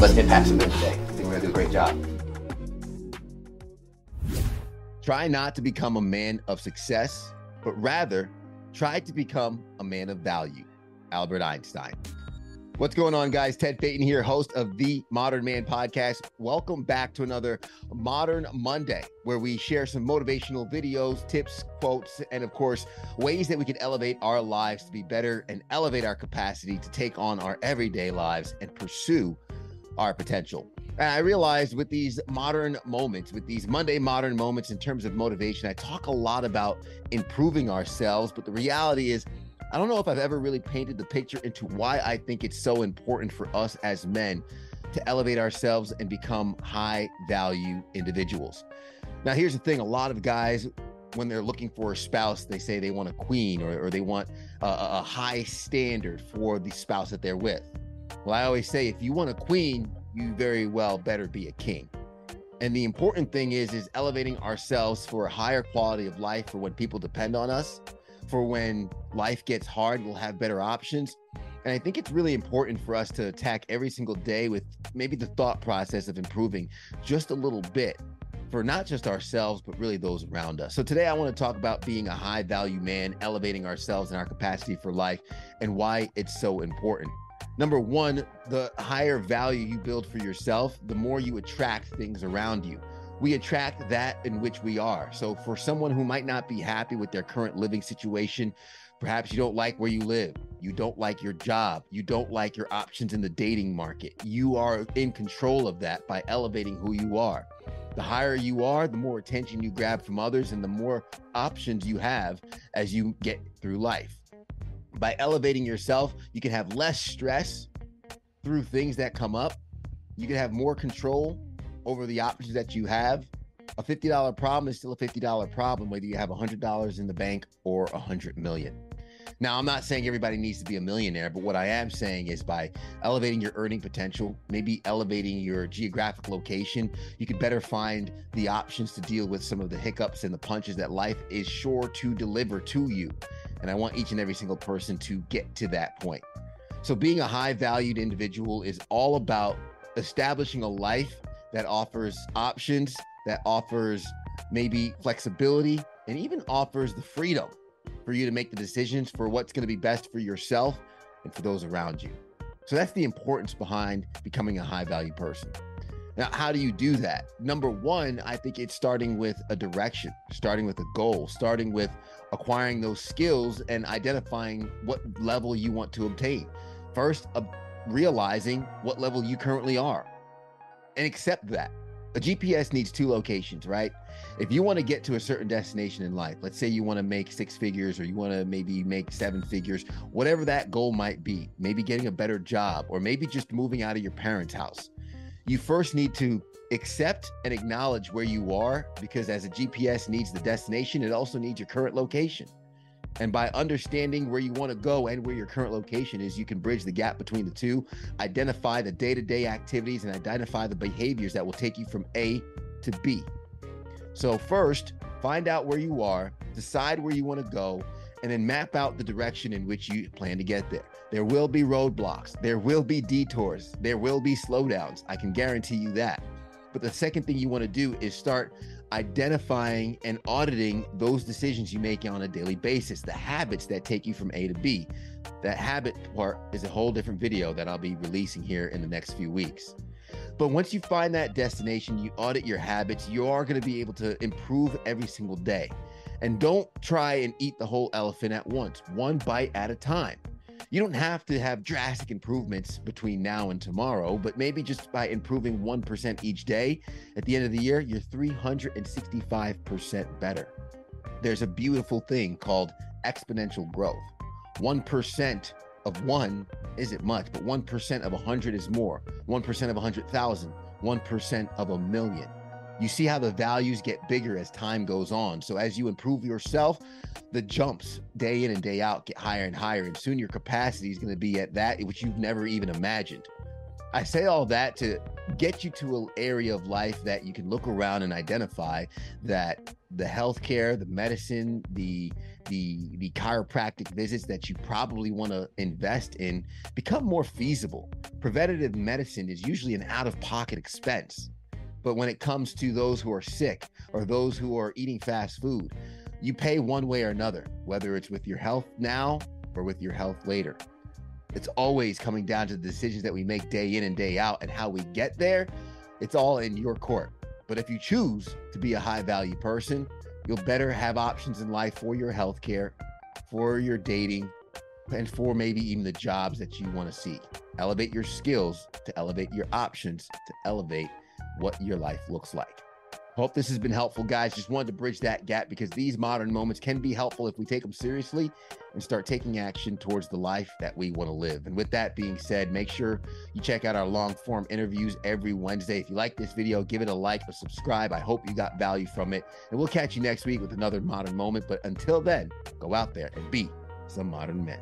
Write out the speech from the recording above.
let's impact some men today. I think we're to do a great job. Try not to become a man of success, but rather try to become a man of value. Albert Einstein. What's going on, guys? Ted Payton here, host of the Modern Man podcast. Welcome back to another Modern Monday, where we share some motivational videos, tips, quotes, and of course, ways that we can elevate our lives to be better and elevate our capacity to take on our everyday lives and pursue our potential. And I realized with these modern moments, with these Monday modern moments in terms of motivation, I talk a lot about improving ourselves, but the reality is, I don't know if I've ever really painted the picture into why I think it's so important for us as men to elevate ourselves and become high value individuals. Now, here's the thing a lot of guys, when they're looking for a spouse, they say they want a queen or, or they want a, a high standard for the spouse that they're with. Well, I always say if you want a queen, you very well better be a king. And the important thing is is elevating ourselves for a higher quality of life for when people depend on us for when life gets hard, we'll have better options. And I think it's really important for us to attack every single day with maybe the thought process of improving just a little bit for not just ourselves, but really those around us. So today I want to talk about being a high value man, elevating ourselves and our capacity for life, and why it's so important. Number one, the higher value you build for yourself, the more you attract things around you we attract that in which we are. So, for someone who might not be happy with their current living situation, perhaps you don't like where you live, you don't like your job, you don't like your options in the dating market. You are in control of that by elevating who you are. The higher you are, the more attention you grab from others and the more options you have as you get through life. By elevating yourself, you can have less stress through things that come up. You can have more control over the options that you have, a $50 problem is still a $50 problem, whether you have $100 in the bank or a 100 million. Now, I'm not saying everybody needs to be a millionaire, but what I am saying is by elevating your earning potential, maybe elevating your geographic location, you could better find the options to deal with some of the hiccups and the punches that life is sure to deliver to you. And I want each and every single person to get to that point. So, being a high valued individual is all about establishing a life that offers options, that offers maybe flexibility, and even offers the freedom for you to make the decisions for what's going to be best for yourself and for those around you. So that's the importance behind becoming a high value person. Now, how do you do that? Number one, I think it's starting with a direction, starting with a goal, starting with acquiring those skills and identifying what level you want to obtain. First, uh, realizing what level you currently are and accept that. A GPS needs two locations, right? If you want to get to a certain destination in life, let's say you want to make six figures or you want to maybe make seven figures, whatever that goal might be, maybe getting a better job or maybe just moving out of your parents' house, you first need to accept and acknowledge where you are because as a GPS needs the destination, it also needs your current location. And by understanding where you want to go and where your current location is, you can bridge the gap between the two, identify the day to day activities, and identify the behaviors that will take you from A to B. So, first, find out where you are, decide where you want to go, and then map out the direction in which you plan to get there. There will be roadblocks, there will be detours, there will be slowdowns. I can guarantee you that. But the second thing you want to do is start identifying and auditing those decisions you make on a daily basis, the habits that take you from A to B. That habit part is a whole different video that I'll be releasing here in the next few weeks. But once you find that destination, you audit your habits, you are going to be able to improve every single day. And don't try and eat the whole elephant at once, one bite at a time you don't have to have drastic improvements between now and tomorrow, but maybe just by improving 1% each day, at the end of the year, you're 365% better. There's a beautiful thing called exponential growth. 1% of one isn't much, but 1% of 100 is more. 1% of 100,000, 1% of a million you see how the values get bigger as time goes on. So as you improve yourself, the jumps day in and day out get higher and higher. And soon your capacity is going to be at that which you've never even imagined. I say all that to get you to an area of life that you can look around and identify that the healthcare, the medicine, the the the chiropractic visits that you probably want to invest in become more feasible. Preventative medicine is usually an out-of-pocket expense. But when it comes to those who are sick or those who are eating fast food, you pay one way or another, whether it's with your health now or with your health later. It's always coming down to the decisions that we make day in and day out and how we get there. It's all in your court. But if you choose to be a high value person, you'll better have options in life for your health care, for your dating, and for maybe even the jobs that you want to seek. Elevate your skills to elevate your options to elevate what your life looks like. Hope this has been helpful, guys. Just wanted to bridge that gap because these modern moments can be helpful if we take them seriously and start taking action towards the life that we want to live. And with that being said, make sure you check out our long form interviews every Wednesday. If you like this video, give it a like or subscribe. I hope you got value from it. And we'll catch you next week with another modern moment. But until then, go out there and be some modern men.